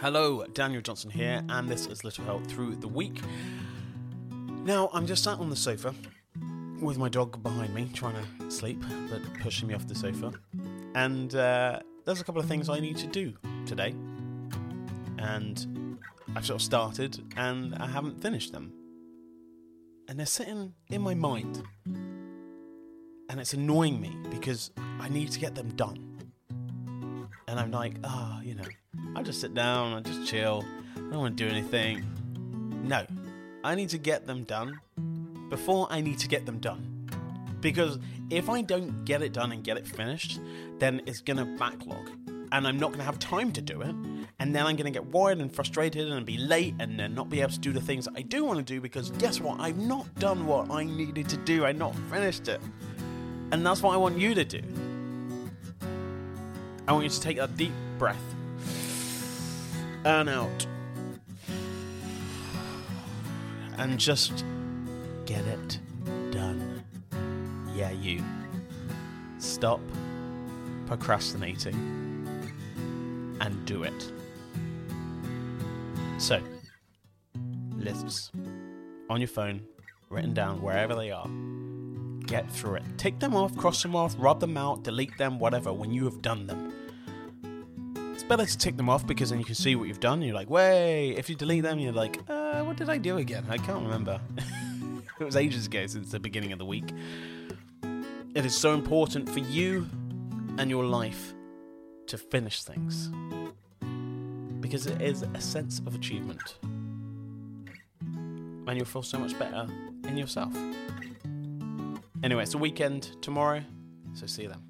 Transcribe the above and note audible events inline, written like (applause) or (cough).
Hello, Daniel Johnson here, and this is Little Help Through the Week. Now, I'm just sat on the sofa with my dog behind me, trying to sleep, but pushing me off the sofa. And uh, there's a couple of things I need to do today. And I've sort of started, and I haven't finished them. And they're sitting in my mind. And it's annoying me because I need to get them done. And I'm like, ah, oh, you know, I'll just sit down, I'll just chill, I don't want to do anything. No, I need to get them done before I need to get them done. Because if I don't get it done and get it finished, then it's going to backlog. And I'm not going to have time to do it. And then I'm going to get worried and frustrated and be late and then not be able to do the things that I do want to do because guess what? I've not done what I needed to do. I've not finished it. And that's what I want you to do. I want you to take a deep breath and out. And just get it done. Yeah, you. Stop procrastinating and do it. So, lists on your phone, written down wherever they are. Get through it. Take them off, cross them off, rub them out, delete them, whatever, when you have done them It's better to tick them off because then you can see what you've done. You're like, way. If you delete them, you're like, uh, what did I do again? I can't remember. (laughs) it was ages ago since the beginning of the week. It is so important for you and your life to finish things because it is a sense of achievement. And you'll feel so much better in yourself. Anyway, it's the weekend tomorrow, so see you then.